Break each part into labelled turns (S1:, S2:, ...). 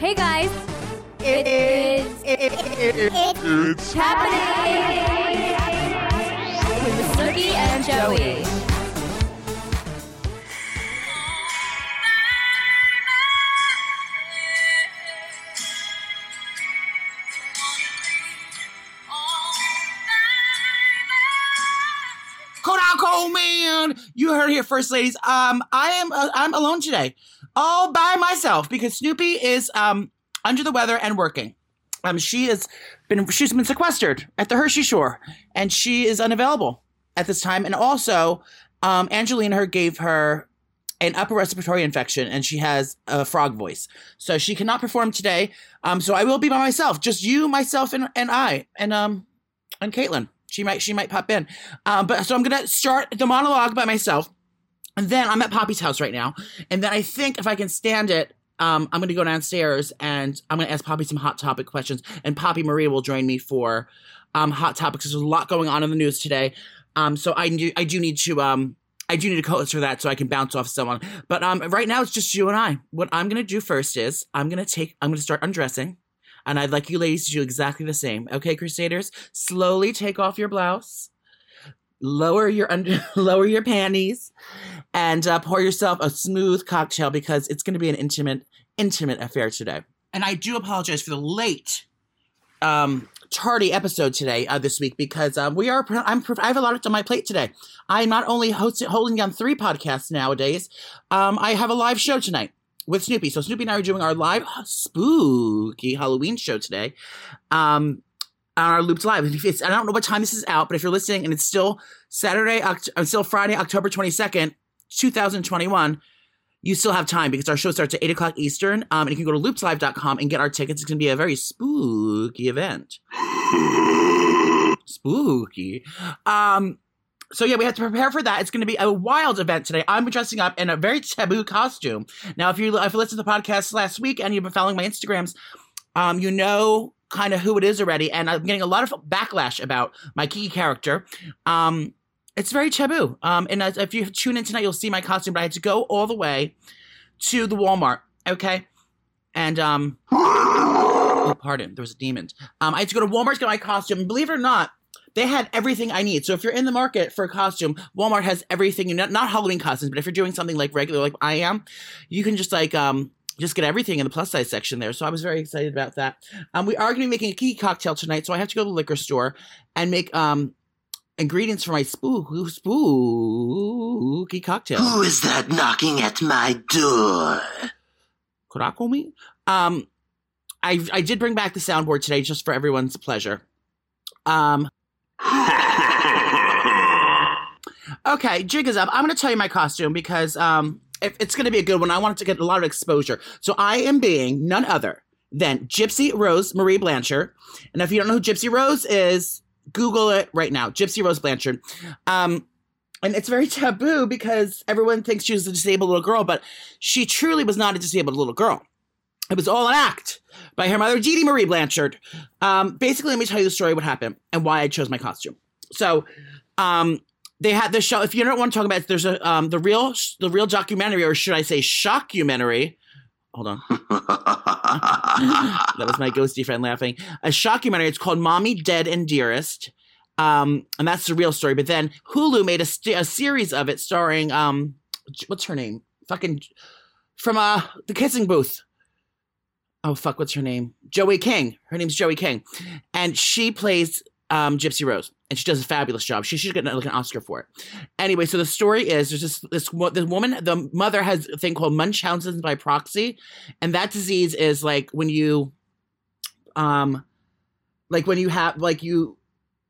S1: Hey guys, it is it's happening with Snooki and Joey.
S2: Kodak Cold Man. You heard it here first, ladies. Um, I am uh, I'm alone today, all by myself because Snoopy is um under the weather and working. Um, she has been she's been sequestered at the Jersey Shore, and she is unavailable at this time. And also, um, Angelina her gave her an upper respiratory infection, and she has a frog voice, so she cannot perform today. Um, so I will be by myself, just you, myself, and and I, and um, and Caitlin. She might she might pop in. Um, but so I'm gonna start the monologue by myself, and then I'm at Poppy's house right now, and then I think if I can stand it. Um, I'm gonna go downstairs and I'm gonna ask Poppy some hot topic questions, and Poppy Maria will join me for um, hot topics. There's a lot going on in the news today, um, so I do I do need to um, I do need a co-host for that so I can bounce off someone. But um, right now it's just you and I. What I'm gonna do first is I'm gonna take I'm gonna start undressing, and I'd like you ladies to do exactly the same. Okay, Crusaders, slowly take off your blouse, lower your under lower your panties, and uh, pour yourself a smooth cocktail because it's gonna be an intimate intimate affair today. And I do apologize for the late um tardy episode today uh, this week because um, we are I'm I have a lot on my plate today. I'm not only hosting holding down three podcasts nowadays. Um, I have a live show tonight with Snoopy. So Snoopy and I are doing our live spooky Halloween show today. Um, on our Looped Live. It's, I don't know what time this is out, but if you're listening and it's still Saturday, Oct- until Friday, October 22nd, 2021, you still have time because our show starts at 8 o'clock Eastern. Um, and you can go to loopslive.com and get our tickets. It's going to be a very spooky event. spooky. Um, so yeah, we have to prepare for that. It's going to be a wild event today. I'm dressing up in a very taboo costume. Now, if you if you listened to the podcast last week and you've been following my Instagrams, um, you know kind of who it is already, and I'm getting a lot of backlash about my key character. Um, it's very taboo. Um, and as, if you tune in tonight, you'll see my costume. But I had to go all the way to the Walmart. Okay, and um, oh, pardon, there was a demon. Um, I had to go to Walmart to get my costume. Believe it or not, they had everything I need. So if you're in the market for a costume, Walmart has everything. You not not Halloween costumes, but if you're doing something like regular, like I am, you can just like um just get everything in the plus size section there. So I was very excited about that. Um, we are going to be making a key cocktail tonight, so I have to go to the liquor store and make um ingredients for my spook spooky cocktail.
S3: Who is that knocking at my door?
S2: Kurakomi. Um, I I did bring back the soundboard today just for everyone's pleasure. Um, okay, jig is up. I'm going to tell you my costume because um, if it's going to be a good one. I want it to get a lot of exposure. So I am being none other than Gypsy Rose Marie Blanchard. And if you don't know who Gypsy Rose is, Google it right now. Gypsy Rose Blanchard. Um, and it's very taboo because everyone thinks she was a disabled little girl, but she truly was not a disabled little girl. It was all an act by her mother, Dee Dee Marie Blanchard. Um, basically, let me tell you the story what happened and why I chose my costume. So, um, they had the show. If you don't want to talk about it, there's a um, the real the real documentary, or should I say, shockumentary. Hold on, that was my ghosty friend laughing. A shockumentary. It's called "Mommy Dead and Dearest," um, and that's the real story. But then Hulu made a, st- a series of it starring um, what's her name? Fucking from uh the Kissing Booth oh fuck, what's her name? Joey King. Her name's Joey King, and she plays um, Gypsy Rose, and she does a fabulous job. She should get like an Oscar for it. Anyway, so the story is there's this this this woman, the mother has a thing called Munchausen's by proxy, and that disease is like when you, um, like when you have like you,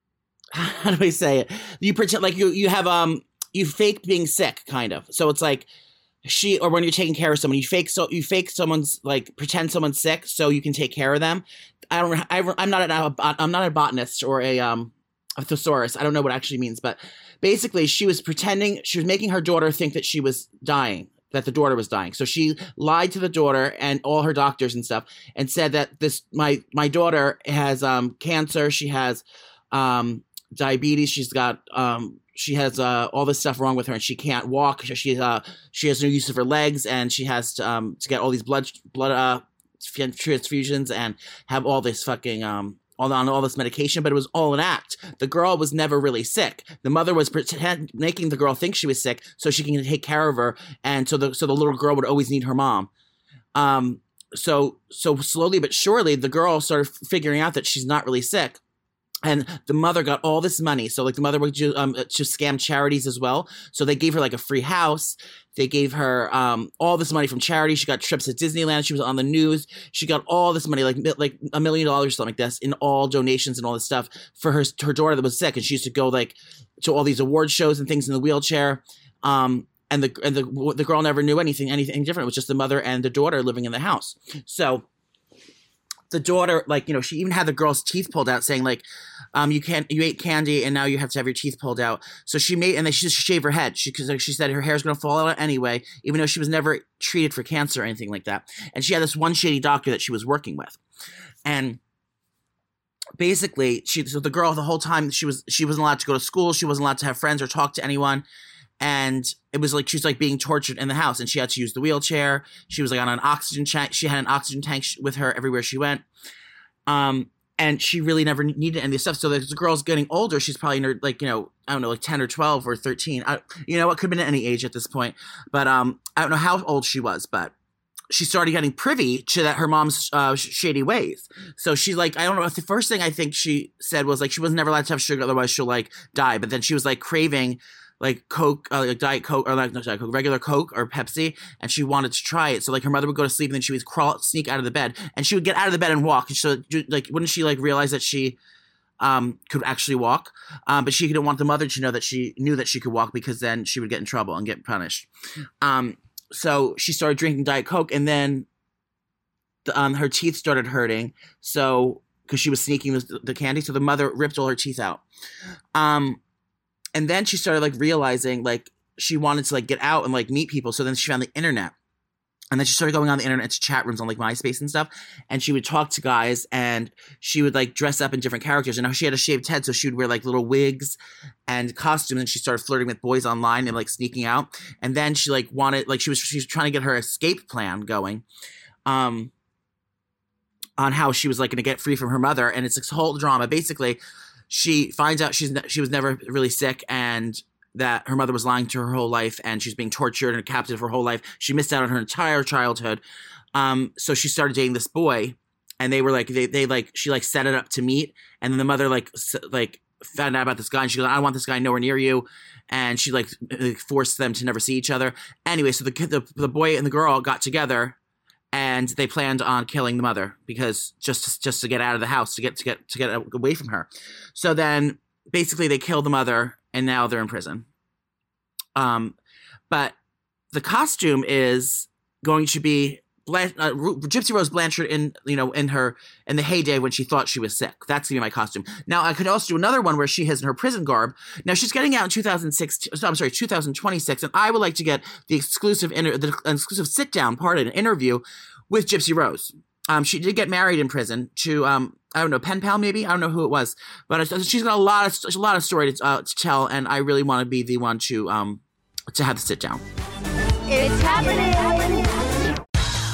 S2: how do I say it? You pretend like you you have um you fake being sick, kind of. So it's like she or when you're taking care of someone, you fake so you fake someone's like pretend someone's sick so you can take care of them. I don't. I, I'm not an I'm not a botanist or a um a thesaurus. I don't know what actually means, but basically she was pretending she was making her daughter think that she was dying that the daughter was dying. So she lied to the daughter and all her doctors and stuff and said that this my my daughter has um cancer, she has um diabetes, she's got um she has uh, all this stuff wrong with her and she can't walk. She uh, she has no use of her legs and she has to, um, to get all these blood blood uh, transfusions and have all this fucking um all on all this medication, but it was all an act. The girl was never really sick. The mother was pretend, making the girl think she was sick so she can take care of her, and so the so the little girl would always need her mom. Um, so so slowly but surely, the girl started figuring out that she's not really sick and the mother got all this money. So like the mother would um, to scam charities as well. So they gave her like a free house. They gave her um, all this money from charity. She got trips to disneyland. She was on the news. She got all this money like like a million dollars or something like this in all donations and all this stuff for her her daughter that was sick. And she used to go like to all these award shows and things in the wheelchair. Um, and the and the the girl never knew anything anything different. It was just the mother and the daughter living in the house. So the daughter, like, you know, she even had the girl's teeth pulled out, saying, like, um, you can't, you ate candy and now you have to have your teeth pulled out. So she made, and then she just shaved her head. She, cause like she said her hair's to fall out anyway, even though she was never treated for cancer or anything like that. And she had this one shady doctor that she was working with. And basically, she, so the girl the whole time she was, she wasn't allowed to go to school. She wasn't allowed to have friends or talk to anyone and it was like she was like being tortured in the house and she had to use the wheelchair she was like on an oxygen tank she had an oxygen tank with her everywhere she went um and she really never needed any of this stuff so the girl's getting older she's probably her like you know i don't know like 10 or 12 or 13 I, you know it could have been any age at this point but um i don't know how old she was but she started getting privy to that her mom's uh, shady ways. So she's like, I don't know. The first thing I think she said was like she was never allowed to have sugar, otherwise she'll like die. But then she was like craving like Coke, uh, like Diet Coke, or like not Diet Coke, regular Coke or Pepsi, and she wanted to try it. So like her mother would go to sleep, and then she would crawl, sneak out of the bed, and she would get out of the bed and walk. And so like, wouldn't she like realize that she um, could actually walk? Um, but she didn't want the mother to know that she knew that she could walk because then she would get in trouble and get punished. Um, so she started drinking Diet Coke, and then the, um, her teeth started hurting. So because she was sneaking the, the, candy, so the mother ripped all her teeth out. Um, and then she started like realizing like she wanted to like get out and like meet people. So then she found the internet. And then she started going on the internet to chat rooms on like MySpace and stuff. And she would talk to guys and she would like dress up in different characters. And now she had a shaved head, so she would wear like little wigs and costumes. And she started flirting with boys online and like sneaking out. And then she like wanted like she was she was trying to get her escape plan going. Um on how she was like gonna get free from her mother. And it's this whole drama. Basically, she finds out she's ne- she was never really sick and that her mother was lying to her, whole life and she's being tortured and captive her whole life. She missed out on her entire childhood. Um, so she started dating this boy and they were like they they like she like set it up to meet and then the mother like like found out about this guy and she goes I don't want this guy nowhere near you and she like forced them to never see each other. Anyway, so the the, the boy and the girl got together and they planned on killing the mother because just just to get out of the house to get to get to get away from her. So then basically they kill the mother and now they're in prison. Um, but the costume is going to be Uh, Gypsy Rose Blanchard in you know in her in the heyday when she thought she was sick. That's gonna be my costume. Now I could also do another one where she has in her prison garb. Now she's getting out in 2006. I'm sorry, 2026, and I would like to get the exclusive inter- the exclusive sit down part of an interview with Gypsy Rose. Um, she did get married in prison to um, I don't know pen pal maybe I don't know who it was, but she's got a lot of a lot of story to, uh, to tell, and I really want to be the one to um to have the sit down.
S1: It's happening.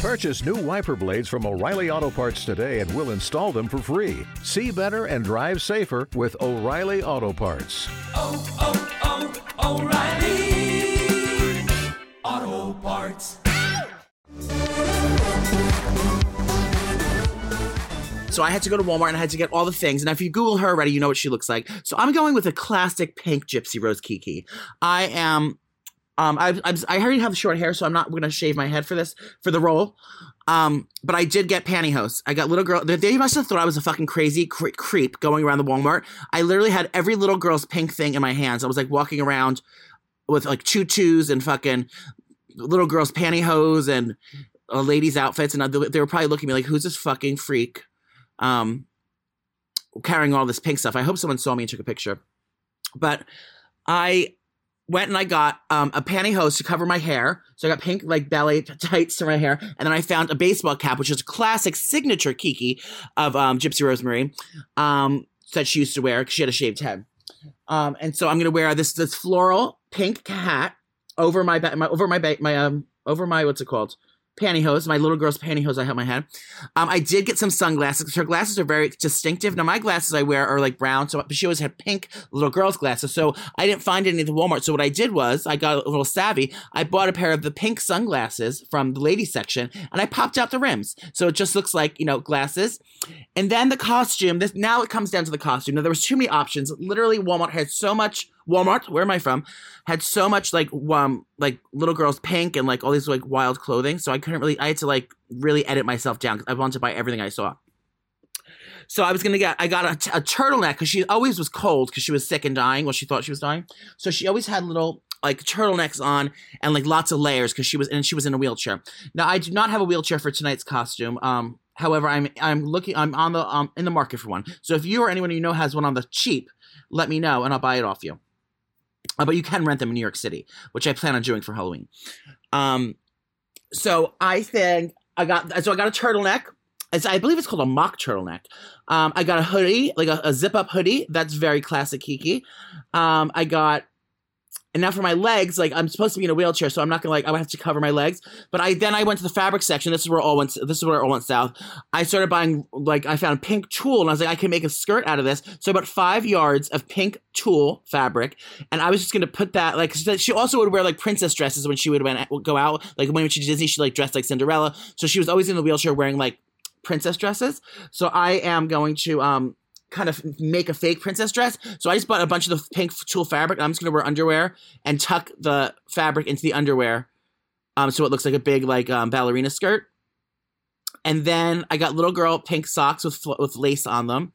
S4: Purchase new wiper blades from O'Reilly Auto Parts today and we'll install them for free. See better and drive safer with O'Reilly Auto Parts.
S5: Oh, oh, oh, Auto Parts.
S2: So I had to go to Walmart and I had to get all the things. And if you Google her already, you know what she looks like. So I'm going with a classic pink Gypsy Rose Kiki. I am. Um, I, I, already have short hair, so I'm not going to shave my head for this for the role. Um, but I did get pantyhose. I got little girl. They must have thought I was a fucking crazy cre- creep going around the Walmart. I literally had every little girl's pink thing in my hands. I was like walking around with like choo choos and fucking little girls' pantyhose and uh, ladies' outfits, and they were probably looking at me like, "Who's this fucking freak?" Um, carrying all this pink stuff. I hope someone saw me and took a picture. But I went and I got um, a pantyhose to cover my hair. So I got pink like ballet tights to my hair, and then I found a baseball cap, which is a classic signature Kiki of um, Gypsy Rosemary um, that she used to wear because she had a shaved head. Um, and so I'm gonna wear this this floral pink hat over my, ba- my over my ba- my um over my what's it called pantyhose, my little girl's pantyhose I have my head. Um, I did get some sunglasses. Her glasses are very distinctive. Now my glasses I wear are like brown, so but she always had pink little girl's glasses. So I didn't find any at the Walmart. So what I did was I got a little savvy. I bought a pair of the pink sunglasses from the ladies section, and I popped out the rims, so it just looks like you know glasses. And then the costume. This now it comes down to the costume. Now there was too many options. Literally, Walmart had so much. Walmart, where am I from? Had so much like um like little girls pink and like all these like wild clothing. So I couldn't really. I had to like really edit myself down because I wanted to buy everything I saw. So I was gonna get. I got a, a turtleneck because she always was cold because she was sick and dying. Well, she thought she was dying. So she always had little like turtlenecks on and like lots of layers because she was and she was in a wheelchair. Now I do not have a wheelchair for tonight's costume. Um, however, I'm I'm looking. I'm on the um in the market for one. So if you or anyone you know has one on the cheap, let me know and I'll buy it off you. Uh, but you can rent them in New York City, which I plan on doing for Halloween. Um, so I think I got so I got a turtleneck. It's, I believe it's called a mock turtleneck. Um, I got a hoodie, like a, a zip up hoodie. That's very classic Kiki. Um, I got and now for my legs, like I'm supposed to be in a wheelchair, so I'm not gonna like I have to cover my legs. But I then I went to the fabric section. This is where all went. This is where all went south. I started buying like I found pink tulle, and I was like, I can make a skirt out of this. So about five yards of pink tulle fabric, and I was just gonna put that like she also would wear like princess dresses when she would go out. Like when she did Disney, she like dressed like Cinderella. So she was always in the wheelchair wearing like princess dresses. So I am going to um kind of make a fake princess dress. So I just bought a bunch of the pink tulle fabric. I'm just gonna wear underwear and tuck the fabric into the underwear, um, so it looks like a big like um, ballerina skirt. And then I got little girl pink socks with with lace on them.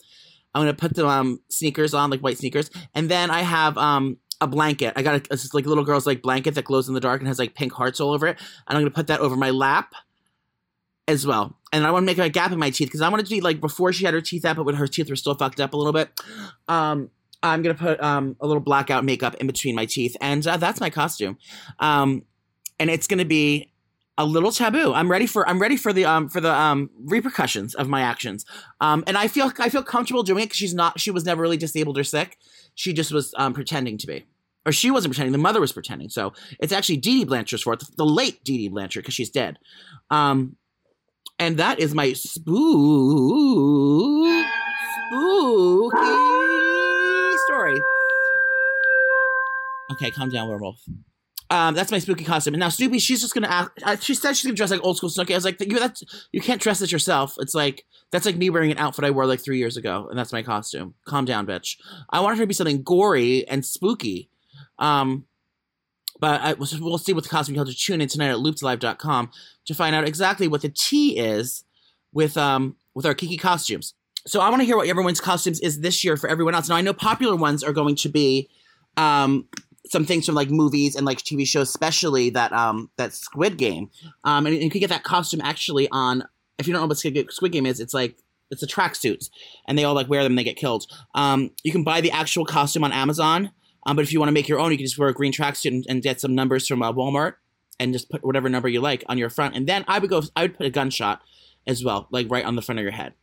S2: I'm gonna put the um, sneakers on, like white sneakers, and then I have um, a blanket. I got a, a like little girl's like blanket that glows in the dark and has like pink hearts all over it. And I'm gonna put that over my lap as well. And I want to make a gap in my teeth because I wanted to be like before she had her teeth out, but when her teeth were still fucked up a little bit. Um, I'm gonna put um, a little blackout makeup in between my teeth, and uh, that's my costume. Um, and it's gonna be a little taboo. I'm ready for I'm ready for the um for the um repercussions of my actions. Um, and I feel I feel comfortable doing it because she's not she was never really disabled or sick. She just was um pretending to be. Or she wasn't pretending, the mother was pretending. So it's actually Dee Dee Blanchard's fault, the, the late Dee Dee Blanchard, because she's dead. Um, and that is my spook spooky story. Okay, calm down, werewolf. Um, that's my spooky costume. And now Snoopy, she's just gonna ask. Uh, she said she's gonna dress like old school Snooki. I was like, you that's you can't dress it yourself. It's like that's like me wearing an outfit I wore like three years ago, and that's my costume. Calm down, bitch. I wanted her to be something gory and spooky. Um, but I, we'll see what the costume. You'll have to tune in tonight at loopslive.com to find out exactly what the tea is with um with our Kiki costumes. So I want to hear what everyone's costumes is this year for everyone else. Now I know popular ones are going to be um some things from like movies and like TV shows, especially that um that Squid Game. Um, and, and you can get that costume actually on. If you don't know what Squid Game is, it's like it's the tracksuits, and they all like wear them. and They get killed. Um, you can buy the actual costume on Amazon. Um, but if you want to make your own, you can just wear a green tracksuit and, and get some numbers from uh, Walmart and just put whatever number you like on your front. And then I would go. I would put a gunshot as well, like right on the front of your head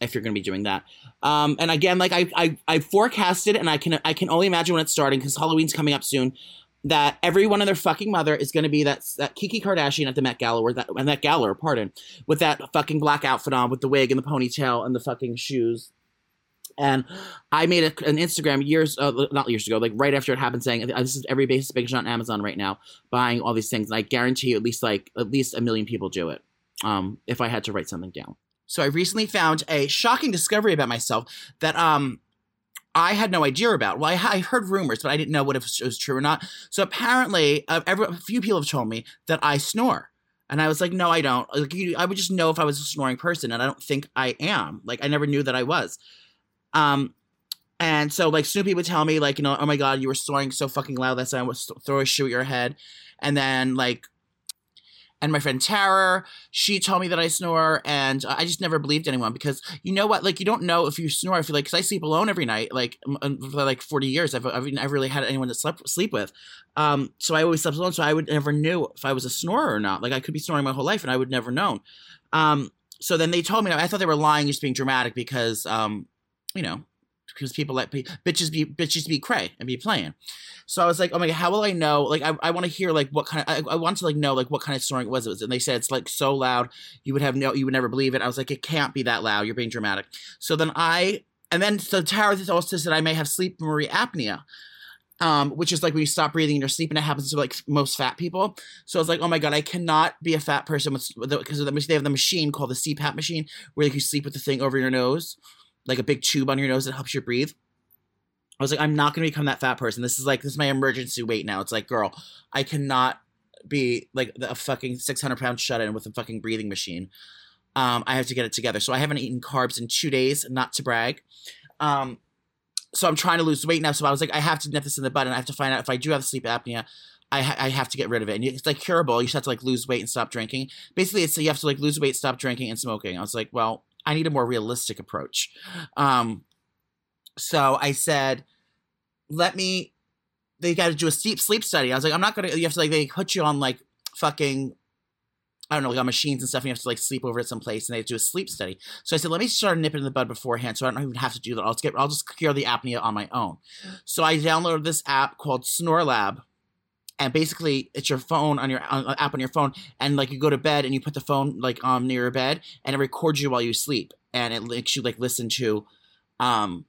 S2: if you're going to be doing that. Um, and again, like I, I, I forecasted, and I can, I can only imagine when it's starting because Halloween's coming up soon. That everyone and their fucking mother is going to be that that Kiki Kardashian at the Met Gala, or that and that Gala, pardon, with that fucking black outfit on, with the wig and the ponytail and the fucking shoes. And I made a, an Instagram years, uh, not years ago, like right after it happened, saying this is every basic big on Amazon right now, buying all these things. And I guarantee you, at least like at least a million people do it. Um, if I had to write something down. So I recently found a shocking discovery about myself that um I had no idea about. Well, I, I heard rumors, but I didn't know what if it was true or not. So apparently, uh, every, a few people have told me that I snore. And I was like, no, I don't. Like, you, I would just know if I was a snoring person, and I don't think I am. Like, I never knew that I was. Um, and so like Snoopy would tell me like, you know, oh my god, you were snoring so fucking loud that I would throw a shoe at your head, and then like and my friend Tara, she told me that I snore, and I just never believed anyone because you know what? Like, you don't know if you snore. If you like, because I sleep alone every night. Like for like forty years, I've I've never really had anyone to sleep sleep with. Um, so I always slept alone. So I would never knew if I was a snorer or not. Like I could be snoring my whole life, and I would never known. Um, so then they told me. I thought they were lying, just being dramatic because, um, you know, because people let bitches be bitches be cray and be playing. So I was like, oh my god, how will I know? Like, I, I want to hear like what kind of I, I want to like know like what kind of snoring it was. It was, and they said it's like so loud you would have no you would never believe it. I was like, it can't be that loud. You're being dramatic. So then I and then so Tara also said I may have sleep memory apnea. Um, which is like when you stop breathing in your sleep, and it happens to like most fat people. So I was like, oh my god, I cannot be a fat person with because the, they have the machine called the CPAP machine where like, you sleep with the thing over your nose like a big tube on your nose that helps you breathe. I was like, I'm not gonna become that fat person. This is like this is my emergency weight now. It's like, girl, I cannot be like a fucking 600 pound shut in with a fucking breathing machine. Um, I have to get it together. So I haven't eaten carbs in two days, not to brag. Um, so I'm trying to lose weight now. So I was like, I have to nip this in the bud, and I have to find out if I do have sleep apnea. I, ha- I have to get rid of it. And it's like curable. You just have to like lose weight and stop drinking. Basically, it's you have to like lose weight, stop drinking, and smoking. I was like, well, I need a more realistic approach. Um, so I said, let me. They got to do a sleep sleep study. I was like, I'm not gonna. You have to like they put you on like fucking. I don't know, like on machines and stuff. And you have to like sleep over at some place, and they to do a sleep study. So I said, let me start nipping in the bud beforehand, so I don't even have to do that. I'll just get, I'll just cure the apnea on my own. So I downloaded this app called Snore Lab, and basically it's your phone on your uh, app on your phone and like you go to bed and you put the phone like um near your bed and it records you while you sleep and it makes you like listen to um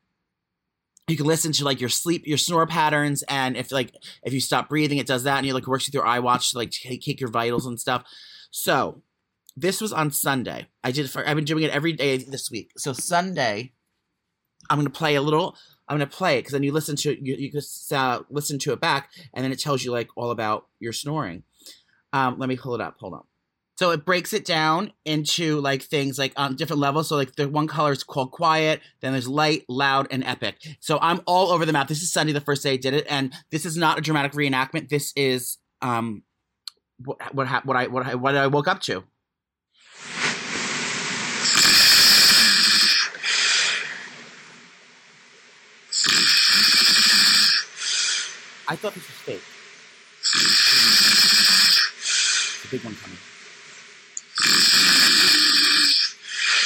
S2: you can listen to like your sleep your snore patterns and if like if you stop breathing it does that and you like works with your eye watch to like take your vitals and stuff. So this was on sunday. I did for i've been doing it every day this week. So sunday i'm going to play a little I'm gonna play it because then you listen to you you just uh, listen to it back, and then it tells you like all about your snoring. Um, let me pull it up. Hold on. So it breaks it down into like things like on different levels. So like the one color is called quiet, then there's light, loud, and epic. So I'm all over the map. This is Sunday, the first day I did it, and this is not a dramatic reenactment. This is um what what what I what I what I woke up to. I thought this was fake. The big one coming.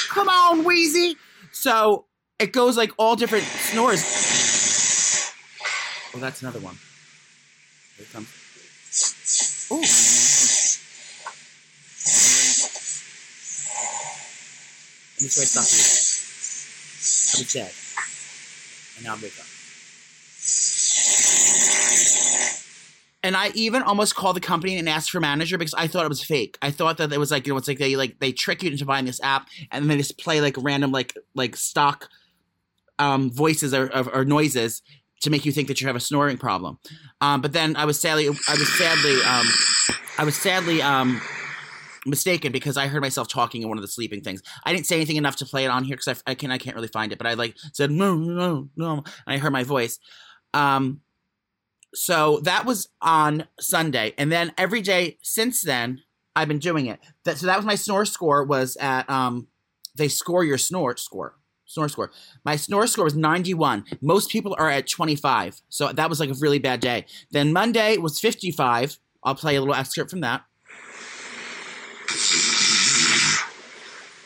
S2: Come on, Wheezy! So it goes like all different snores. Oh, that's another one. Here it comes. Ooh. And this way I stop breathing. I was dead. And now I'm wake up. And I even almost called the company and asked for manager because I thought it was fake. I thought that it was like you know it's like they like they trick you into buying this app and then they just play like random like like stock um, voices or, or, or, noises to make you think that you have a snoring problem. Um, but then I was sadly I was sadly um, I was sadly um, mistaken because I heard myself talking in one of the sleeping things. I didn't say anything enough to play it on here because I, I can I can't really find it. But I like said no no no and I heard my voice. Um, so that was on Sunday, and then every day since then, I've been doing it. That, so that was my snore score was at um, they score your snore score snore score. My snore score was 91. Most people are at 25. So that was like a really bad day. Then Monday was 55. I'll play a little excerpt from that.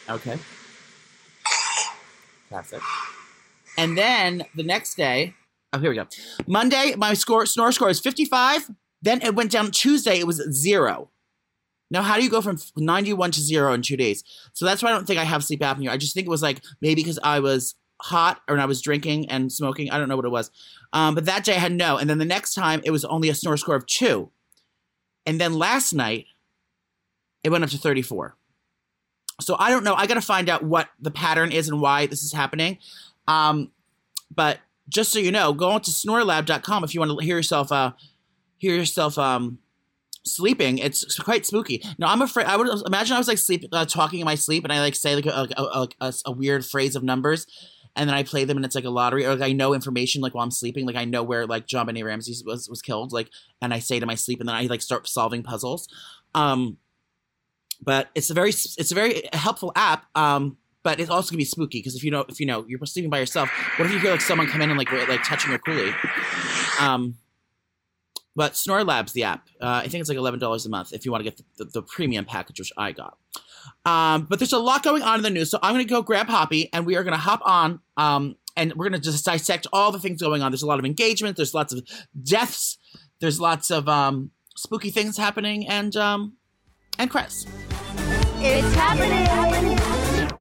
S2: Okay. Classic. And then the next day, Oh, here we go. Monday, my score snore score is 55. Then it went down Tuesday, it was zero. Now, how do you go from 91 to zero in two days? So that's why I don't think I have sleep apnea. I just think it was like maybe because I was hot or I was drinking and smoking. I don't know what it was. Um, but that day I had no. And then the next time it was only a snore score of two. And then last night it went up to 34. So I don't know. I got to find out what the pattern is and why this is happening. Um, but just so you know, go on to snorelab.com if you want to hear yourself uh, hear yourself um, sleeping. It's quite spooky. Now I'm afraid. I would imagine I was like sleep uh, talking in my sleep, and I like say like a, a, a, a, weird phrase of numbers, and then I play them, and it's like a lottery, or like I know information like while I'm sleeping, like I know where like JonBenét Ramsey was was killed, like, and I say to my sleep, and then I like start solving puzzles. Um, but it's a very it's a very helpful app. Um, but it's also gonna be spooky because if you know if you know you're sleeping by yourself, what if you hear like someone come in and like like touching your coolie? Um, but Snore Labs, the app, uh, I think it's like eleven dollars a month if you want to get the, the, the, premium package, which I got. Um, but there's a lot going on in the news, so I'm gonna go grab Poppy and we are gonna hop on. Um, and we're gonna just dissect all the things going on. There's a lot of engagement. There's lots of deaths. There's lots of um, spooky things happening, and um, and Chris.
S1: It's happening.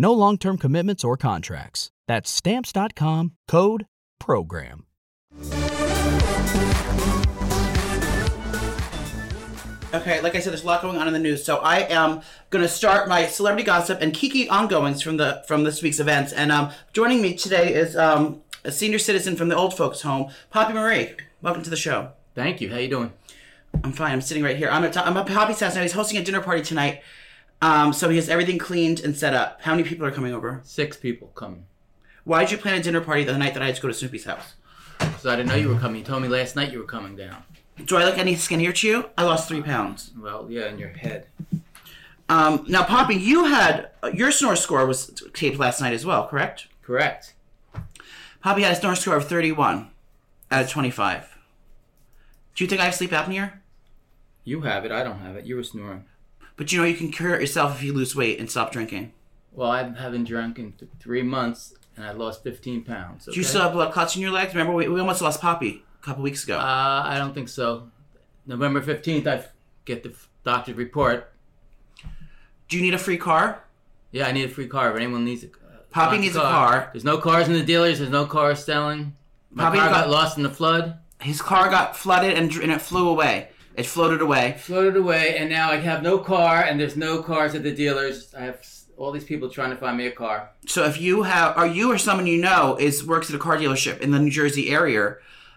S5: No long term commitments or contracts. That's Stamps.com code PROGRAM.
S2: Okay, like I said, there's a lot going on in the news, so I am going to start my celebrity gossip and Kiki ongoings from the from this week's events. And um, joining me today is um, a senior citizen from the old folks' home, Poppy Marie. Welcome to the show.
S6: Thank you. How you doing?
S2: I'm fine. I'm sitting right here. I'm at I'm at Poppy's house now. He's hosting a dinner party tonight, um, so he has everything cleaned and set up. How many people are coming over?
S6: Six people coming.
S2: Why did you plan a dinner party the night that I had to go to Snoopy's house?
S6: Because I didn't know you were coming. You told me last night you were coming down.
S2: Do I look any skinnier to you? I lost three pounds.
S6: Well, yeah, in your head.
S2: Um, now, Poppy, you had your snore score was taped last night as well, correct?
S6: Correct.
S2: Poppy had a snore score of 31 out of 25. Do you think I have sleep apnea?
S6: You have it. I don't have it. You were snoring.
S2: But you know you can cure it yourself if you lose weight and stop drinking.
S6: Well, I haven't drunk in th- three months, and I lost 15 pounds.
S2: Do you still have blood clots in your legs? Remember, we, we almost lost Poppy a couple weeks ago.
S6: Uh, I don't think so. November 15th, I get the f- doctor's report.
S2: Do you need a free car?
S6: Yeah, I need a free car. If anyone needs a uh,
S2: Poppy needs a car.
S6: There's no cars in the dealers. There's no cars selling. My
S2: Poppy
S6: car
S2: got-
S6: got lost in the flood.
S2: His car got flooded and, and it flew away. It floated away.
S6: Floated away, and now I have no car, and there's no cars at the dealers. I have all these people trying to find me a car.
S2: So if you have, or you or someone you know is works at a car dealership in the New Jersey area,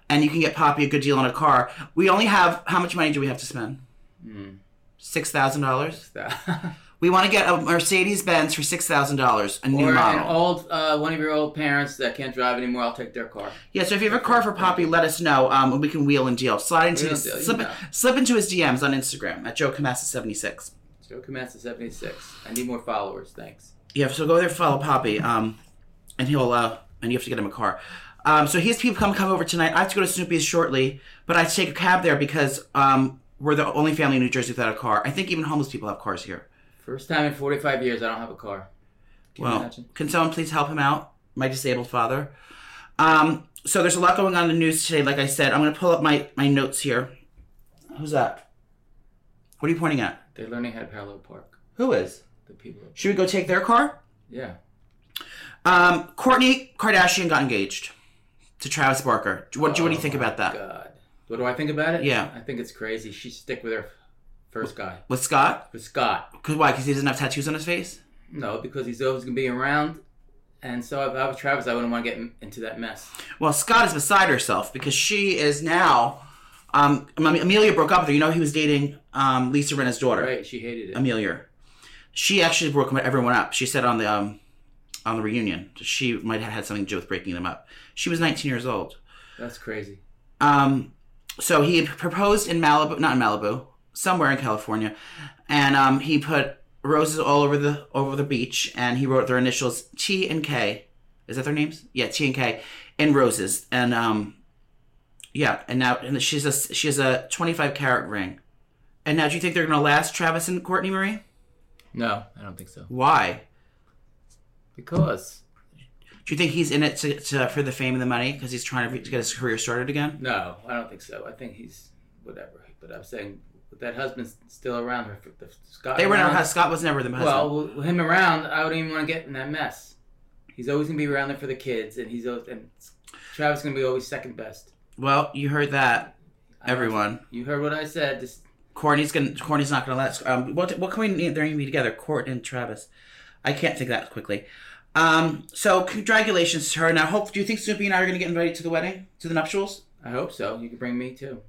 S2: and you can get Poppy a good deal on a car, we only have how much money do we have to spend? Hmm. Six thousand dollars. We want to get a Mercedes Benz for six thousand dollars, a new
S6: or
S2: model.
S6: an old, uh, one of your old parents that can't drive anymore. I'll take their car.
S2: Yeah, so if you have a car for Poppy, let us know. Um, and we can wheel and deal. Slide into
S6: Wheel
S2: his,
S6: deal, you
S2: slip,
S6: know.
S2: slip into his DMs on Instagram at Joe Camasa seventy six.
S6: Joe Camasa, 76. I need more followers. Thanks.
S2: Yeah, so go there follow Poppy, um, and he'll uh, and you have to get him a car. Um, so he has people come come over tonight. I have to go to Snoopy's shortly, but I have to take a cab there because um, we're the only family in New Jersey without a car. I think even homeless people have cars here.
S6: First time in 45 years I don't have a car. Can
S2: well, can someone please help him out, my disabled father? Um, so there's a lot going on in the news today. Like I said, I'm going to pull up my my notes here. Who's that? What are you pointing at?
S6: They're learning how to parallel park.
S2: Who is?
S6: The people.
S2: Should we go take their car?
S6: Yeah.
S2: Um, Kourtney Kardashian got engaged to Travis Barker. What, do you what do you think about that?
S6: God. What do I think about it?
S2: Yeah.
S6: I think it's crazy. She stick with her first guy.
S2: With Scott?
S6: With Scott.
S2: Cause why? Because he doesn't have tattoos on his face.
S6: No, because he's always gonna be around. And so if I was Travis, I wouldn't want to get into that mess.
S2: Well, Scott is beside herself because she is now. Um, Amelia broke up with her. You know, he was dating um, Lisa Rinna's daughter.
S6: Right? She hated it.
S2: Amelia. She actually broke everyone up. She said on the um, on the reunion she might have had something to do with breaking them up. She was 19 years old.
S6: That's crazy.
S2: Um, so he proposed in Malibu, not in Malibu, somewhere in California, and um, he put roses all over the over the beach, and he wrote their initials T and K. Is that their names? Yeah, T and K, in roses, and um, yeah, and now and she's a she has a 25 carat ring. And now, do you think they're gonna last, Travis and Kourtney Marie?
S6: No, I don't think so.
S2: Why?
S6: Because
S2: Do you think he's in it to, to for the fame and the money because he's trying to, to get his career started again?
S6: no, I don't think so. I think he's whatever. But I'm saying that husband's still around her. The Scott.
S2: They were
S6: around-
S2: Scott was never the husband.
S6: Well, with him around, I wouldn't even want to get in that mess. He's always gonna be around there for the kids, and he's always, and Travis is gonna be always second best.
S2: Well, you heard that, everyone.
S6: You heard what I said. Just
S2: Kourtney's gonna. Kourtney's not gonna let. Um, what what can we name? They're gonna be together. Court and Travis. I can't think that quickly. Um, so congratulations to her. Now, hope. Do you think Snoopy and I are gonna get invited to the wedding, to the nuptials?
S6: I hope so. You can bring me too.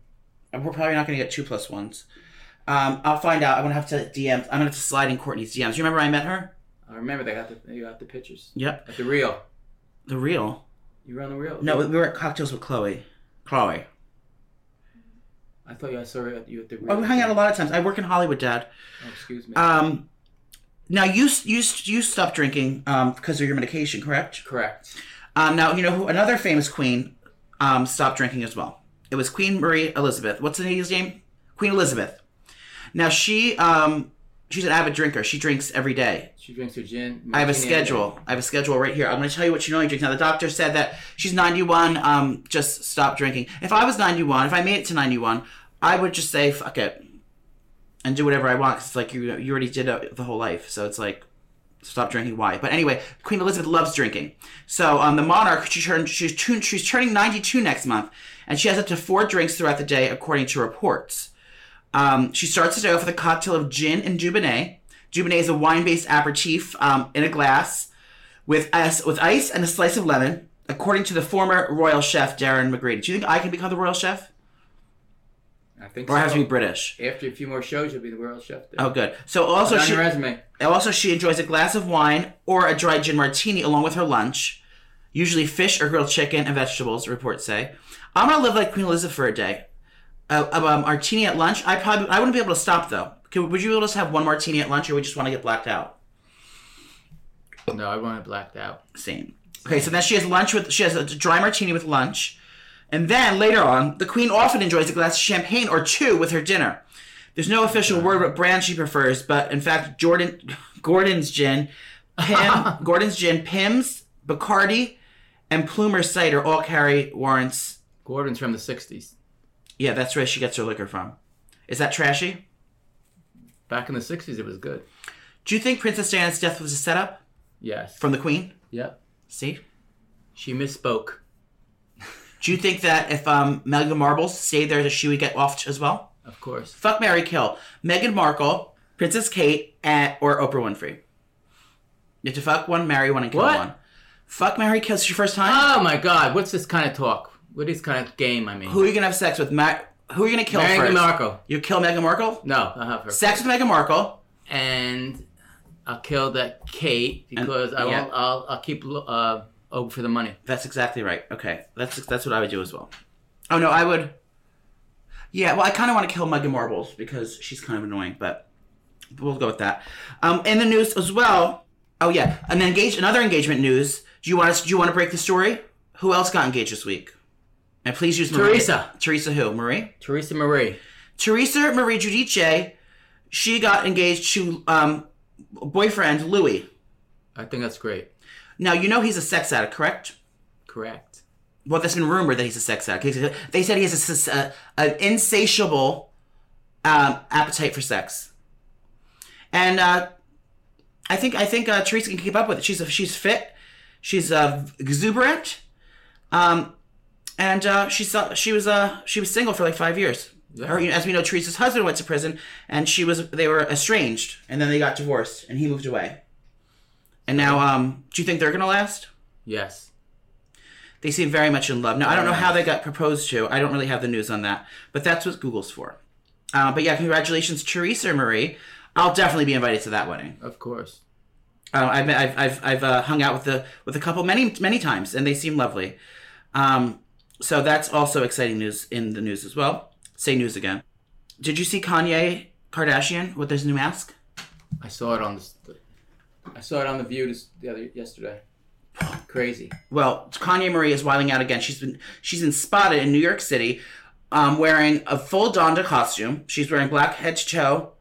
S2: And we're probably not gonna get two plus ones. Um, I'll find out. I'm gonna have to DM. I'm gonna have to slide in Kourtney's DMs. You remember I met her?
S6: I remember they got the they got the pictures.
S2: Yep.
S6: At the real.
S2: The real.
S6: You were on the real.
S2: No, we were at cocktails with Khloé. Khloé.
S6: I thought you I saw you at, you at the real.
S2: Oh, we hang out a lot of times. I work in Hollywood, Dad.
S6: Oh, excuse me.
S2: Um, now you you you stopped drinking um because of your medication, correct?
S6: Correct.
S2: Um, now you know who another famous queen um stopped drinking as well. It was Queen Marie Elizabeth. What's the lady's name? Queen Elizabeth. Now she um she's an avid drinker. She drinks every day.
S6: She drinks her gin.
S2: I have a schedule. I have a schedule right here. I'm going to tell you what she normally drinks. Now the doctor said that she's 91. Um, just stop drinking. If I was 91, if I made it to 91, I would just say fuck it and do whatever I want. 'cause it's like you you already did it the whole life, so it's like stop drinking. Why? But anyway, Queen Elizabeth loves drinking. So um, the monarch she turned she's she's turning 92 next month, and she has up to four drinks throughout the day, according to reports. Um, she starts the day off with a cocktail of gin and Dubonnet. Dubonnet is a wine-based aperitif um, in a glass with ice, with ice and a slice of lemon, according to the former royal chef Darren McGrady. Do you think I can become the royal chef,
S6: I think.
S2: or I have to be British?
S6: After a few more shows, you'll be the world chef. There.
S2: Oh, good. So also she
S6: resume.
S2: also she enjoys a glass of wine or a dry gin martini along with her lunch, usually fish or grilled chicken and vegetables. Reports say. I'm gonna live like Queen Elizabeth for a day. A, a, a martini at lunch. I probably I wouldn't be able to stop though. Could, would you be able to have one martini at lunch, or we just want to get blacked out?
S6: No, I want it blacked out.
S2: Same. Okay, so then she has lunch with she has a dry martini with lunch, and then later on, the queen often enjoys a glass of champagne or two with her dinner. There's no official word what brand she prefers, but in fact, Jordan Gordon's gin, Pimm, Gordon's gin, Pimm's, Bacardi, and Bulmer's cider all carry warrants.
S6: Gordon's from the '60s.
S2: Yeah, that's where she gets her liquor from. Is that trashy?
S6: Back in the '60s, it was good.
S2: Do you think Princess Diana's death was a setup
S6: Yes.
S2: from the queen?
S6: Yep.
S2: See?
S6: She misspoke.
S2: Do you think that if um, Meghan Markle stayed there, that she would get off as well?
S6: Of course.
S2: Fuck Marry Kill. Meghan Markle, Princess Kate, and, or Oprah Winfrey. You have to fuck one, marry one, and kill
S6: What?
S2: one. Fuck Marry Kill. It's your first time?
S6: Oh my God! What's this kind of talk? What is kind of game? I mean,
S2: Who are you going to have sex with? Ma- who are you going to kill
S6: Meghan
S2: first?
S6: Markle.
S2: You kill Meghan Markle?
S6: No, I'll have her.
S2: Sex with Meghan Markle.
S6: and I'll kill that Kate because I
S2: yeah.
S6: won't. I'll I'll keep uh over for the money.
S2: That's exactly right. Okay. That's that's what I would do as well. Oh, no, I would... Yeah, well, I kind of want to kill Meghan Marbles because she's kind of annoying, but we'll go with that. Um, in the news as well... Oh, yeah. An engage, another engagement news. Do you want us? Do you want to break the story? Who else got engaged this week? And please use Marie.
S6: Teresa.
S2: Teresa who? Marie?
S6: Teresa Marie.
S2: Teresa Marie Giudice, she got engaged to um, boyfriend Louis.
S6: I think that's great.
S2: Now, you know he's a sex addict, correct?
S6: Correct.
S2: Well, there's been rumored that he's a sex addict. They said he has a, a- an insatiable um, appetite for sex. And uh, I think I think uh, Teresa can keep up with it. She's she's fit, she's uh, exuberant, um, and uh, she's uh, she was uh, she was single for like five years. Her, as we know, Teresa's husband went to prison, and she was they were estranged, and then they got divorced, and he moved away. And now, um, do you think they're gonna last?
S6: Yes.
S2: They seem very much in love. Now, I don't know how they got proposed to. I don't really have the news on that, but that's what Google's for. Uh, but yeah, congratulations, Teresa Marie. I'll definitely be invited to that wedding.
S6: Of course.
S2: Uh, I've I've I've, I've uh, hung out with the with a couple many many times, and they seem lovely. Um, so that's also exciting news in the news as well. Say news again. Did you see Kanye Kardashian with his new mask?
S6: I saw it on the. I saw it on the View this, the other yesterday. Crazy.
S2: Well, Kanye Marie is wilding out again. She's been she's been spotted in New York City, um, wearing a full Donda costume. She's wearing black head to toe,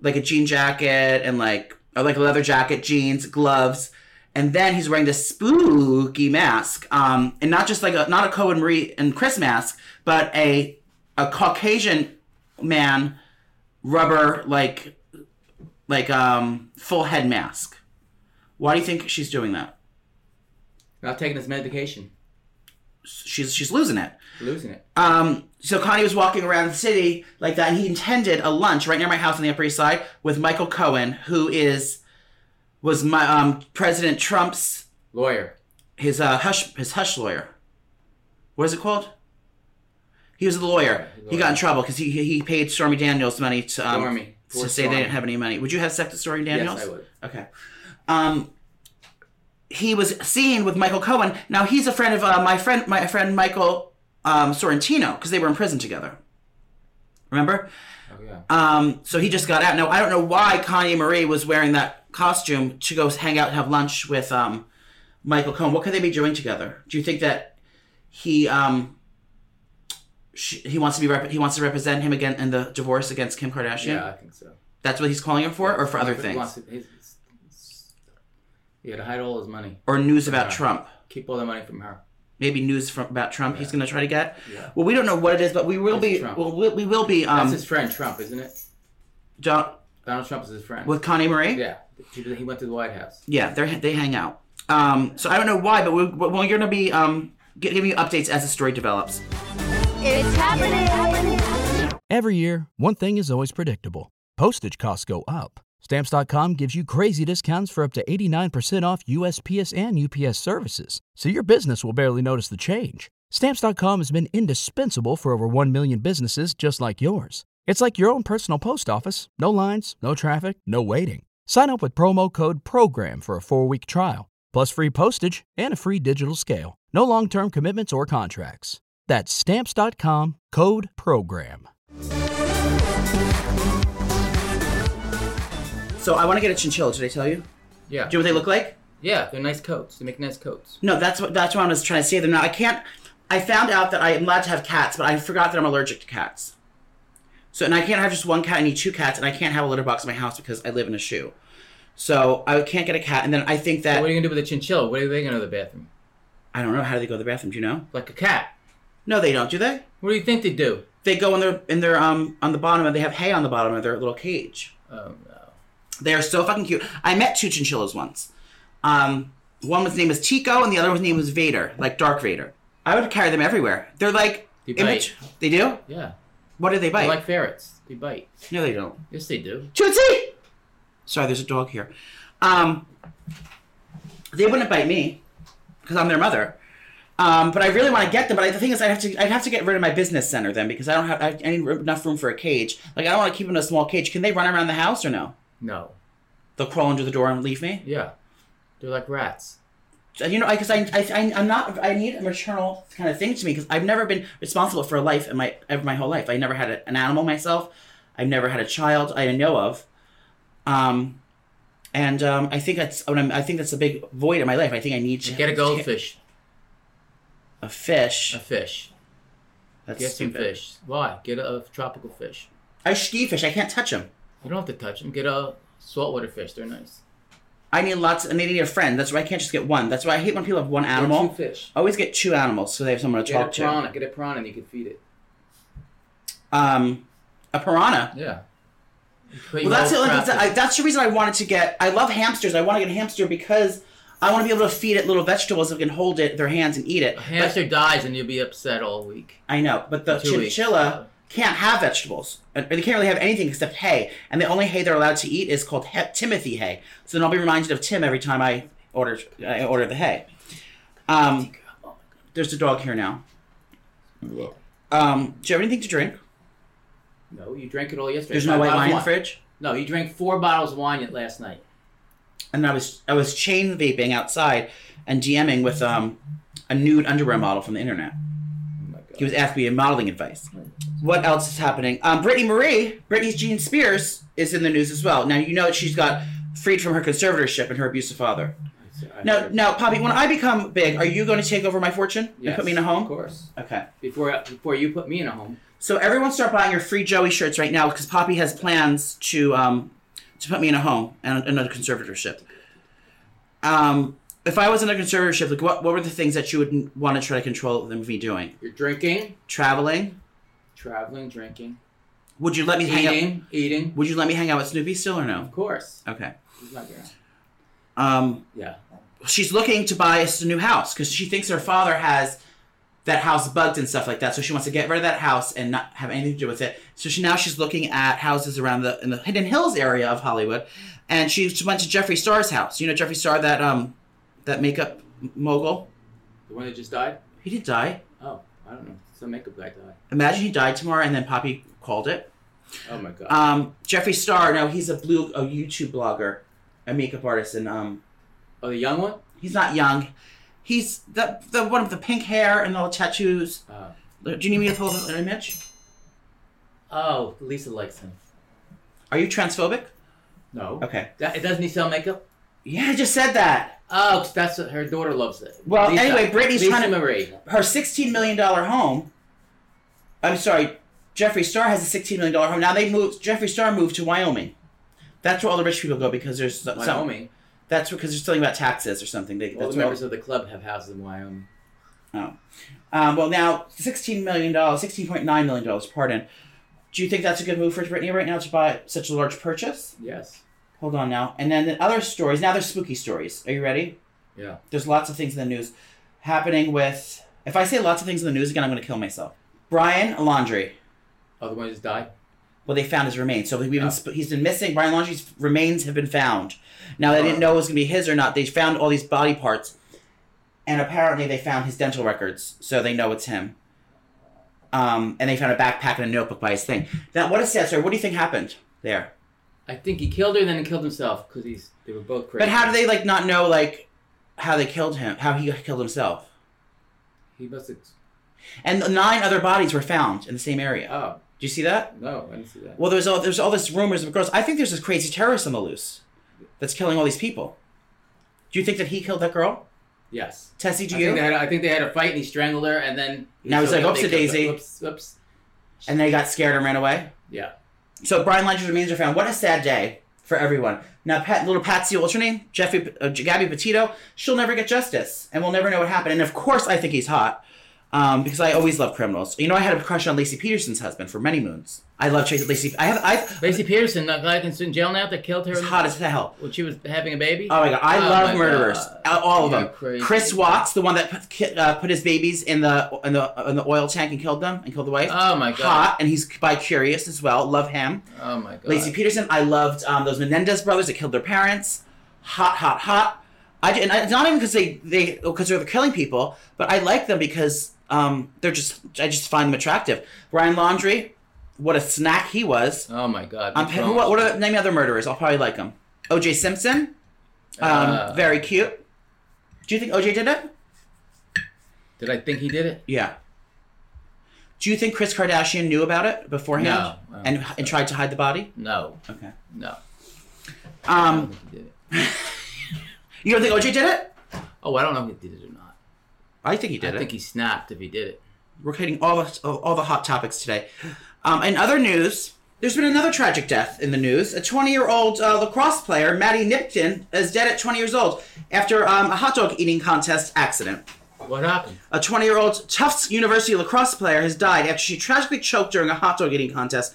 S2: like a jean jacket and like or like a leather jacket, jeans, gloves, and then he's wearing this spooky mask. Um, and not just like a not a Cohen Marie and Chris mask, but a a Caucasian man rubber like like um full head mask. Why do you think she's doing that?
S6: Not taking his medication.
S2: She's she's losing it.
S6: Losing it.
S2: Um, so Kanye was walking around the city like that, and he intended a lunch right near my house on the Upper East Side with Michael Cohen, who is was my um President Trump's
S6: Lawyer.
S2: his uh hush his hush lawyer. What is it called? He was the lawyer. He got in trouble because he he paid Stormy Daniels money to um
S6: Stormy.
S2: to say they didn't have any money. Would you have sex with Stormy Daniels?
S6: Yes, I would.
S2: Okay. Um, he was seen with Michael Cohen. Now he's a friend of uh, my friend, my friend Michael um, Sorrentino, because they were in prison together. Remember?
S6: Oh yeah.
S2: Um, so he just got out. Now I don't know why Kanye Marie was wearing that costume to go hang out and have lunch with um, Michael Cohen. What could they be doing together? Do you think that he um, sh- he wants to be rep- he wants to represent him again in the divorce against Kim Kardashian?
S6: Yeah, I think so.
S2: That's what he's calling him for, or for other things,
S6: wants to- he's- he's- He had to hide all his money.
S2: or news about
S6: Yeah.
S2: Trump.
S6: Keep all the money from her.
S2: maybe news from about Trump he's going to try to get.
S6: Yeah.
S2: Well, we don't know what it is, but we will
S6: That's
S2: be.
S6: Trump.
S2: Well, we, we will be. Um,
S6: That's his friend Trump, isn't it?
S2: Don-
S6: Donald Trump is his friend.
S2: with Kanye Marie.
S6: Yeah. He he went to the White House.
S2: Yeah, they they hang out. Um, so I don't know why, but we're, we're going to be um, giving you updates as the story develops.
S1: It's happening.
S5: Every year, one thing is always predictable postage costs go up. Stamps.com gives you crazy discounts for up to 89% off USPS and UPS services, so your business will barely notice the change. Stamps.com has been indispensable for over 1 million businesses just like yours. It's like your own personal post office no lines, no traffic, no waiting. Sign up with promo code PROGRAM for a four week trial, plus free postage and a free digital scale. No long term commitments or contracts. That's Stamps.com code PROGRAM.
S2: So I want to get a chinchilla. Did I tell you?
S6: Yeah.
S2: Do you know what they look like?
S6: Yeah, they're nice coats. They make nice coats.
S2: No, that's what that's what I was trying to say them. Now I can't. I found out that I am allowed to have cats, but I forgot that I'm allergic to cats. So and I can't have just one cat. I need two cats, and I can't have a litter box in my house because I live in a shoe. So I can't get a cat, and then I think that
S6: what are you gonna do with a chinchilla? What are they gonna do to the bathroom?
S2: I don't know how do they go to the bathroom. Do you know?
S6: Like a cat.
S2: No, they don't. Do they?
S6: What do you think they do?
S2: They go in their in their um on the bottom, and they have hay on the bottom of their little cage.
S6: Oh no.
S2: They are so fucking cute. I met two chinchillas once. Um, one was name was Tico, and the other one's name was Vader, like Dark Vader. I would carry them everywhere. They're like
S6: They
S2: image. They do.
S6: Yeah.
S2: What do they bite?
S6: They're like ferrets. They bite.
S2: no, they don't.
S6: Yes, they do.
S2: Tootsie! Sorry, there's a dog here. Um, they wouldn't bite me because I'm their mother. Um, but I really want to get them. But I, the thing is, I have to. I'd have to get rid of my business center then because I don't have. I, I need enough room for a cage. Like I don't want to keep them in a small cage. Can they run around the house or no?
S6: No.
S2: They'll crawl under the door and leave me.
S6: Yeah. They're like rats.
S2: You know, because I, I, I, I'm not, I need a maternal kind of thing to me because I've never been responsible for a life in my, ever my whole life. I never had a, an animal myself. I've never had a child I know of. Um, and um, I think that's, what I'm, I think that's a big void in my life. I think I need to
S6: Get a goldfish.
S2: A fish.
S6: A fish.
S2: That's
S6: Get some fish. Why? Get a, a tropical fish.
S2: I ski fish. I can't touch them.
S6: You don't have to touch them. Get a saltwater fish. They're nice.
S2: I need lots, and they need a friend. That's why I can't just get one. That's why I hate when people have one animal.
S6: two fish.
S2: Always get two animals so they have someone to
S6: Get a
S2: talk to.
S6: piranha. Get a piranha and you can feed it.
S2: Um, A piranha.
S6: Yeah.
S2: Well, that's the only thing that I, that's the reason I wanted to get. I love hamsters. I want to get a hamster because I want to be able to feed it little vegetables that can hold it their hands and eat it.
S6: A hamster dies and you'll be upset all week.
S2: I know, but the
S6: Two weeks.
S2: Chinchilla can't have vegetables. And- Or they can't really have anything except hay. And the only hay they're allowed to eat is called he- Timothy hay. So then I'll be reminded of Tim every time I order I order the hay. Um, there's a dog here now. Um, do you have anything to drink?
S6: No, you drank it all yesterday.
S2: There's no
S6: Five
S2: white
S6: bottles
S2: wine in
S6: of
S2: the fridge.
S6: No, you drank four bottles of wine yet last night.
S2: And I was I was chain vaping outside and DMing with um a nude underwear model from the internet. He was asking me modeling advice. What else is happening? Um, Brittany Marie, Britney's Jean Spears, is in the news as well. Now you know that she's got freed from her conservatorship and her abusive father. Now, now, Poppy, when I become big, are you going to take over my fortune and put me in a home?
S6: Of course.
S2: Okay.
S6: Before before you put me in a home.
S2: So everyone start buying your free Joey shirts right now because Poppy has plans to um to put me in a home and another conservatorship. Um, if I was in a conservatorship, like what what were the things that you would want to try to control them me doing?
S6: You're drinking,
S2: Traveling.
S6: traveling, drinking,
S2: Would you let me hang out?
S6: eating, eating.
S2: Would you let me hang out with Snoopy still or no?
S6: Of course.
S2: Okay.
S6: He's not there.
S2: Um,
S6: Yeah.
S2: she's looking to buy us a new house because she thinks her father has that house bugged and stuff like that. So she wants to get rid of that house and not have anything to do with it. So she now she's looking at houses around the in the Hidden Hills area of Hollywood, and she went to Jeffree Star's house. You know Jeffree Star, that um, that makeup mogul.
S6: The one that just died?
S2: He did die.
S6: Oh, I don't know. Some makeup guy died.
S2: Imagine he died tomorrow, and then Poppy called it.
S6: Oh my god.
S2: Um, Jeffree Star. No, he's a blue a YouTube blogger, a makeup artist, and um,
S6: oh, the young one.
S2: he's not young. He's the the one with the pink hair and all the tattoos.
S6: Oh.
S2: Do you need me to pull up an image?
S6: Oh, Lisa likes him.
S2: Are you transphobic?
S6: No.
S2: Okay.
S6: That, doesn't he sell makeup?
S2: Yeah, I just said that.
S6: Oh, 'cause that's what her daughter loves it.
S2: Well,
S6: Lisa.
S2: anyway, Brittany's
S6: Lisa
S2: trying to
S6: Marie.
S2: her sixteen million dollar home. I'm sorry, Jeffree Star has a sixteen million dollar home. Now they moved. Jeffree Star moved to Wyoming. That's where all the rich people go because there's some-
S6: Wyoming.
S2: That's because there's something about taxes or something. They,
S6: All the members of the club have houses in Wyoming.
S2: Oh. Um, well, now sixteen million dollars, sixteen point nine million dollars. Pardon. Do you think that's a good move for Brittany right now to buy such a large purchase?
S6: Yes.
S2: Hold on now. And then the other stories. Now there's spooky stories. Are you ready?
S6: Yeah.
S2: There's lots of things in the news happening with. If I say lots of things in the news again, I'm going to kill myself. Brian
S6: Laundrie. The one just died?
S2: Well, they found his remains. So we've been,
S6: Oh.
S2: he's been missing. Brian Laundrie's remains have been found. Now they didn't know it was going to be his or not. They found all these body parts, and apparently they found his dental records, so they know it's him. Um, and they found a backpack and a notebook by his thing. Now, what is that, sir? What do you think happened there?
S6: I think he killed her, then he killed himself because he's they were both crazy.
S2: But how do they like not know like how they killed him? How he killed himself?
S6: He must have.
S2: And nine other bodies were found in the same area.
S6: Oh.
S2: Do you see that?
S6: No, I didn't see that.
S2: Well, there's all there's all this rumors of girls. I think there's this crazy terrorist on the loose that's killing all these people. Do you think that he killed that girl?
S6: Yes.
S2: Tessie, do
S6: I
S2: you?
S6: Think they had, I think they had a fight and he strangled her, and then.
S2: Now he's like, "Oops, a daisy."
S6: Oops, oops.
S2: And they got scared and ran away.
S6: Yeah.
S2: So Brian Laundrie's remains are found. What a sad day for everyone. Now, Pat, little Patsy, what's her name? Jeffy, uh, Gabby Petito. She'll never get justice, and we'll never know what happened. And of course, I think he's hot. Um, because I always love criminals. You know, I had a crush on Laci Peterson's husband for many moons. I love Tracy Lacey. I have. I.
S6: Laci Peterson, that guy that's in jail now that killed her.
S2: Hot as hell.
S6: When she was having a baby.
S2: Oh my god, I
S6: Oh
S2: love murderers,
S6: God.
S2: all of
S6: You're
S2: them.
S6: crazy.
S2: Chris Watts, the one that put, uh, put his babies in the in the in the oil tank and killed them and killed the wife.
S6: Oh my God.
S2: hot, and he's by Curious as well. Love him.
S6: Oh my god.
S2: Laci Peterson, I loved um, those Menendez brothers that killed their parents. Hot, hot, hot. I and I, it's not even because they they because they're killing people, but I like them because um, they're just I just find them attractive. Ryan Laundrie, what a snack he was.
S6: Oh my god.
S2: Um, who, what, are name the other murderers? I'll probably like them. O.J. Simpson, um,
S6: Uh.
S2: very cute. Do you think O.J. did it?
S6: Did I think he did it?
S2: Yeah. Do you think Kris Kardashian knew about it beforehand
S6: No,
S2: and and tried to hide the body?
S6: No.
S2: Okay.
S6: No.
S2: Um,
S6: He did it.
S2: you don't think O.J. did it?
S6: Oh, I don't know if he did it or not.
S2: I think he did it.
S6: I
S2: it.
S6: think he snapped if he did it.
S2: We're hitting all the all the hot topics today. Um, in other news, there's been another tragic death in the news. A 20 year old uh, lacrosse player, Maddie Nipton, is dead at 20 years old after um, a hot dog eating contest accident.
S6: What happened?
S2: A 20 year old Tufts University lacrosse player has died after she tragically choked during a hot dog eating contest.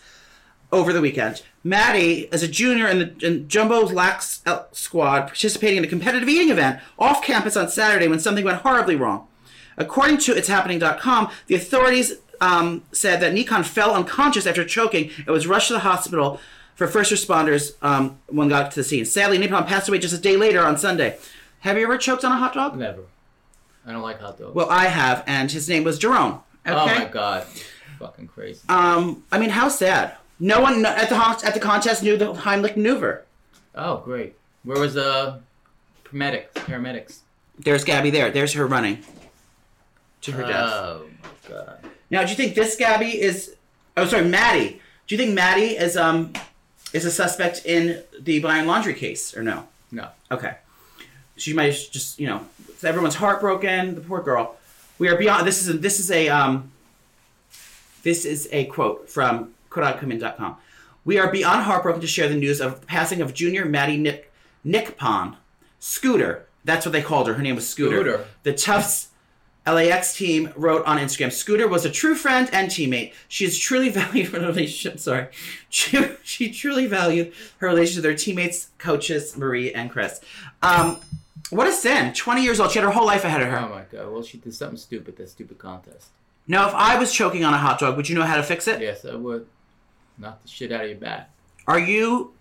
S2: over the weekend. Maddie, as a junior in the in Jumbo's Lax squad, participating in a competitive eating event off campus on Saturday when something went horribly wrong. According to it'shappening.com, the authorities um, said that Nikon fell unconscious after choking and was rushed to the hospital for first responders um, when got to the scene. Sadly, Nikon passed away just a day later on Sunday. Have you ever choked on a hot dog?
S6: Never. I don't like hot dogs.
S2: Well, I have, and his name was Jerome. Okay?
S6: Oh my god. Fucking crazy.
S2: Um, I mean, how sad. No one at the at the contest knew the Heimlich maneuver.
S6: Oh, great. Where was the paramedics? Paramedics.
S2: There's Gabby there. There's her running to her death.
S6: Oh my god.
S2: Now, do you think this Gabby is? Oh, sorry, Maddie. Do you think Maddie is um is a suspect in the Brian Laundrie case or no?
S6: No.
S2: Okay. She might just you know everyone's heartbroken. The poor girl. We are beyond. This is a, this is a um. This is a quote from Kodakumin.com. We are beyond heartbroken to share the news of the passing of junior Maddie Nick Nick Nickpon Scooter. That's what they called her. Her name was Scooter.
S6: Scooter.
S2: The Tufts LAX team wrote on Instagram, Scooter was a true friend and teammate. She has truly valued her relationship. Sorry. She, she truly valued her relationship with her teammates, coaches, Marie and Chris. Um, what a sin. 20 years old. She had her whole life ahead of her.
S6: Oh my god. Well, she did something stupid. That stupid contest.
S2: Now, if I was choking on a hot dog, would you know how to fix it?
S6: Yes, I would. Knock the shit out of your back.
S2: Are you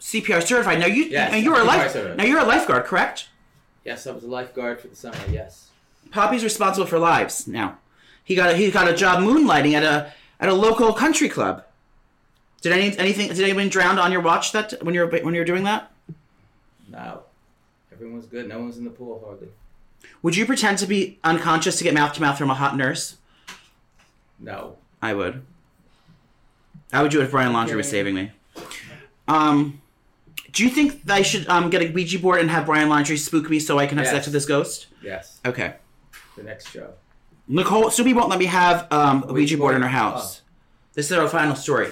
S2: CPR certified? Now you
S6: Yes,
S2: now you're a life
S6: certified.
S2: now you're a lifeguard, correct?
S6: Yes, I was a lifeguard for the summer. Yes.
S2: Poppy's responsible for lives now. He got a, he got a job moonlighting at a at a local country club. Did any anything did anyone drown on your watch that when you're when you're doing that?
S6: No. Everyone's good. No one's in the pool hardly.
S2: Would you pretend to be unconscious to get mouth to mouth from a hot nurse?
S6: No.
S2: I would. I would do it if Brian Laundrie was saving me. Um, do you think that I should um, get a Ouija board and have Brian Laundrie spook me so I can have
S6: Yes.
S2: sex with this ghost?
S6: Yes.
S2: Okay.
S6: The next show.
S2: Nicole, Snoopy won't let me have um, a Ouija board in her house. This is our final story.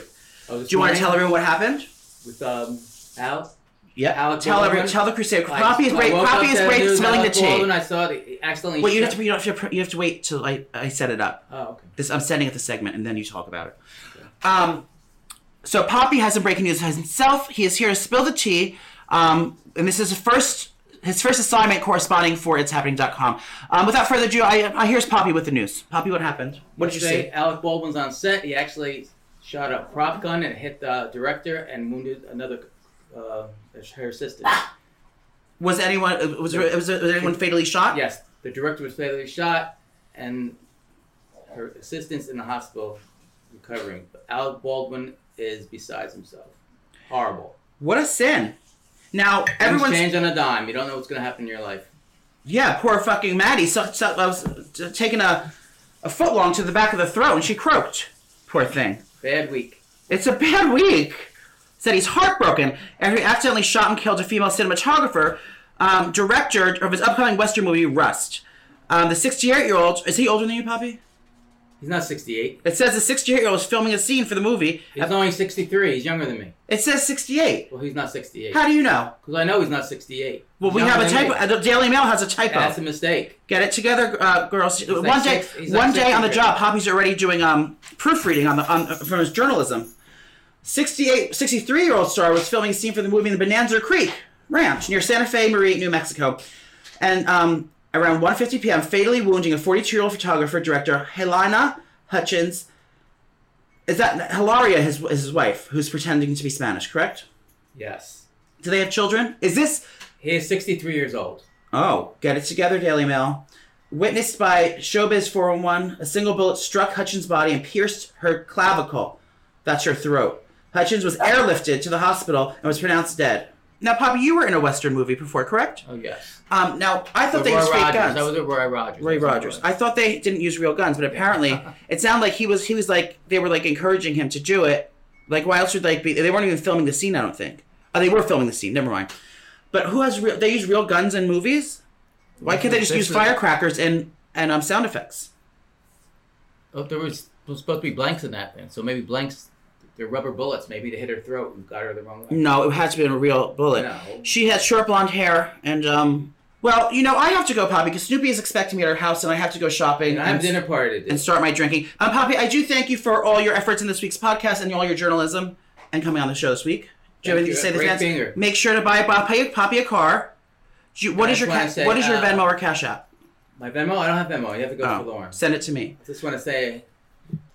S6: Oh,
S2: Do you want to tell everyone what happened?
S6: With um Al.
S2: Yeah.
S6: Alec
S2: tell
S6: Baldwin?
S2: everyone. Tell the crusade.
S6: Like,
S2: Poppy is great. Poppy is great. Smelling the tea.
S6: Baldwin, I saw it. Accidentally.
S2: Wait, you have to. You have to. You have to wait till I, I set it up.
S6: Oh, okay.
S2: This I'm sending it the segment, and then you talk about it. Okay. Um, so Poppy has some breaking news himself. He is here to spill the tea, um, and this is the first his first assignment corresponding for it'shappening.com. Um, without further ado, I, I here's Poppy with the news. Poppy, what happened? What did you see?
S6: Alec Baldwin's on set. He actually shot a prop gun and hit the director and wounded another uh, her assistant.
S2: Was anyone was there, was, was anyone fatally shot?
S6: Yes, the director was fatally shot, and her assistant's in the hospital recovering. But Alec Baldwin is besides himself. Horrible.
S2: What a sin! Now
S6: Everyone's
S2: everyone's
S6: change on a dime. You don't know what's going to happen in your life.
S2: yeah, poor fucking Maddie. So, so, I was uh, taking a a foot long to the back of the throat, and she croaked. Poor thing.
S6: Bad week.
S2: It's a bad week. Said he's heartbroken after he accidentally shot and killed a female cinematographer, um, director of his upcoming Western movie Rust. Um, the 68 year old is he older than you, Poppy?
S6: He's not 68.
S2: It says the 68 year old is filming a scene for the movie.
S6: He's only 63. He's younger than me.
S2: It says 68.
S6: Well, he's not 68.
S2: How do you know?
S6: Because I know he's not 68.
S2: Well,
S6: He's
S2: we have a typo.
S6: me.
S2: The Daily Mail has a typo.
S6: That's a mistake.
S2: Get it together, uh, girls.
S6: like
S2: one day,
S6: six- he's like
S2: one day on the
S6: 63.
S2: job, Poppy's already doing um, proofreading on the on, from his journalism. 68, 63 year old star was filming a scene for the movie in the Bonanza Creek Ranch near Santa Fe Marie, New Mexico, and um, around 1:50 p.m., fatally wounding a 42 year old photographer director Halyna Hutchins. Is that Hilaria, his his wife, who's pretending to be Spanish? Correct.
S6: Yes.
S2: Do they have children? Is this
S6: He is 63 years old.
S2: Oh, get it together, Daily Mail. Witnessed by Showbiz 411, a single bullet struck Hutchins' body and pierced her clavicle. That's her throat. Hutchins was airlifted to the hospital and was pronounced dead. Now, Poppy, you were in a Western movie before, correct?
S6: Oh, yes.
S2: Um, now, I thought they
S6: Roy
S2: used fake
S6: Rogers.
S2: guns.
S6: That was a Roy Rogers.
S2: Roy
S6: That's what it
S2: Rogers. I thought they didn't use real guns, but apparently it sounded like he was he was like they were like encouraging him to do it. Like why else would like be? They weren't even filming the scene. I don't think. Oh, they were filming the scene. Never mind. But who has real? They use real guns in movies. Why can't they just use firecrackers and and um, sound effects?
S6: Oh, there was, was supposed to be blanks in that then. So maybe blanks, they're rubber bullets, maybe to hit her throat and got her the wrong way.
S2: No, it has to be a real bullet.
S6: No.
S2: She has short blonde hair and um. Well, you know, I have to go, Poppy, because Snoopy is expecting me at her house, and I have to go shopping.
S6: And I have dinner party
S2: and start my drinking. Um, Poppy, I do thank you for all your efforts in this week's podcast and all your journalism. and coming on the show this week. Do you have anything to say to fans? Make sure to buy Poppy, Poppy a car. Do you- what
S6: I
S2: is your ca-
S6: say,
S2: what is your
S6: uh,
S2: Venmo or Cash App?
S6: My Venmo? I don't have Venmo. You have to go
S2: Oh,
S6: to Lauren.
S2: Send it to me.
S6: Just want to say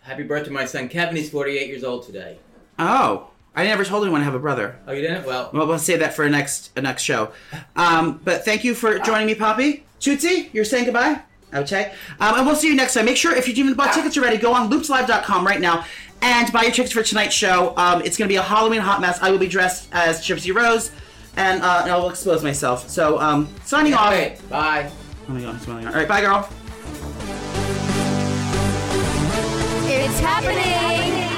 S6: happy birthday to my son Kevin. He's 48 years old today.
S2: Oh, I never told anyone I have a brother.
S6: Oh, you didn't? Well,
S2: Well, we'll save that for a next a next show. Um, but thank you for joining me, Poppy. Tootsie, you're saying goodbye? Okay. Um, and we'll see you next time. Make sure, if you haven't bought tickets already, go on loopslive.com right now and buy your tickets for tonight's show. Um, it's going to be a Halloween hot mess. I will be dressed as Gypsy Rose, and, uh, and I'll expose myself. So, um, signing off.
S6: wait. Bye.
S2: Oh my god, I'm smiling. All right, bye, girl.
S1: It's happening.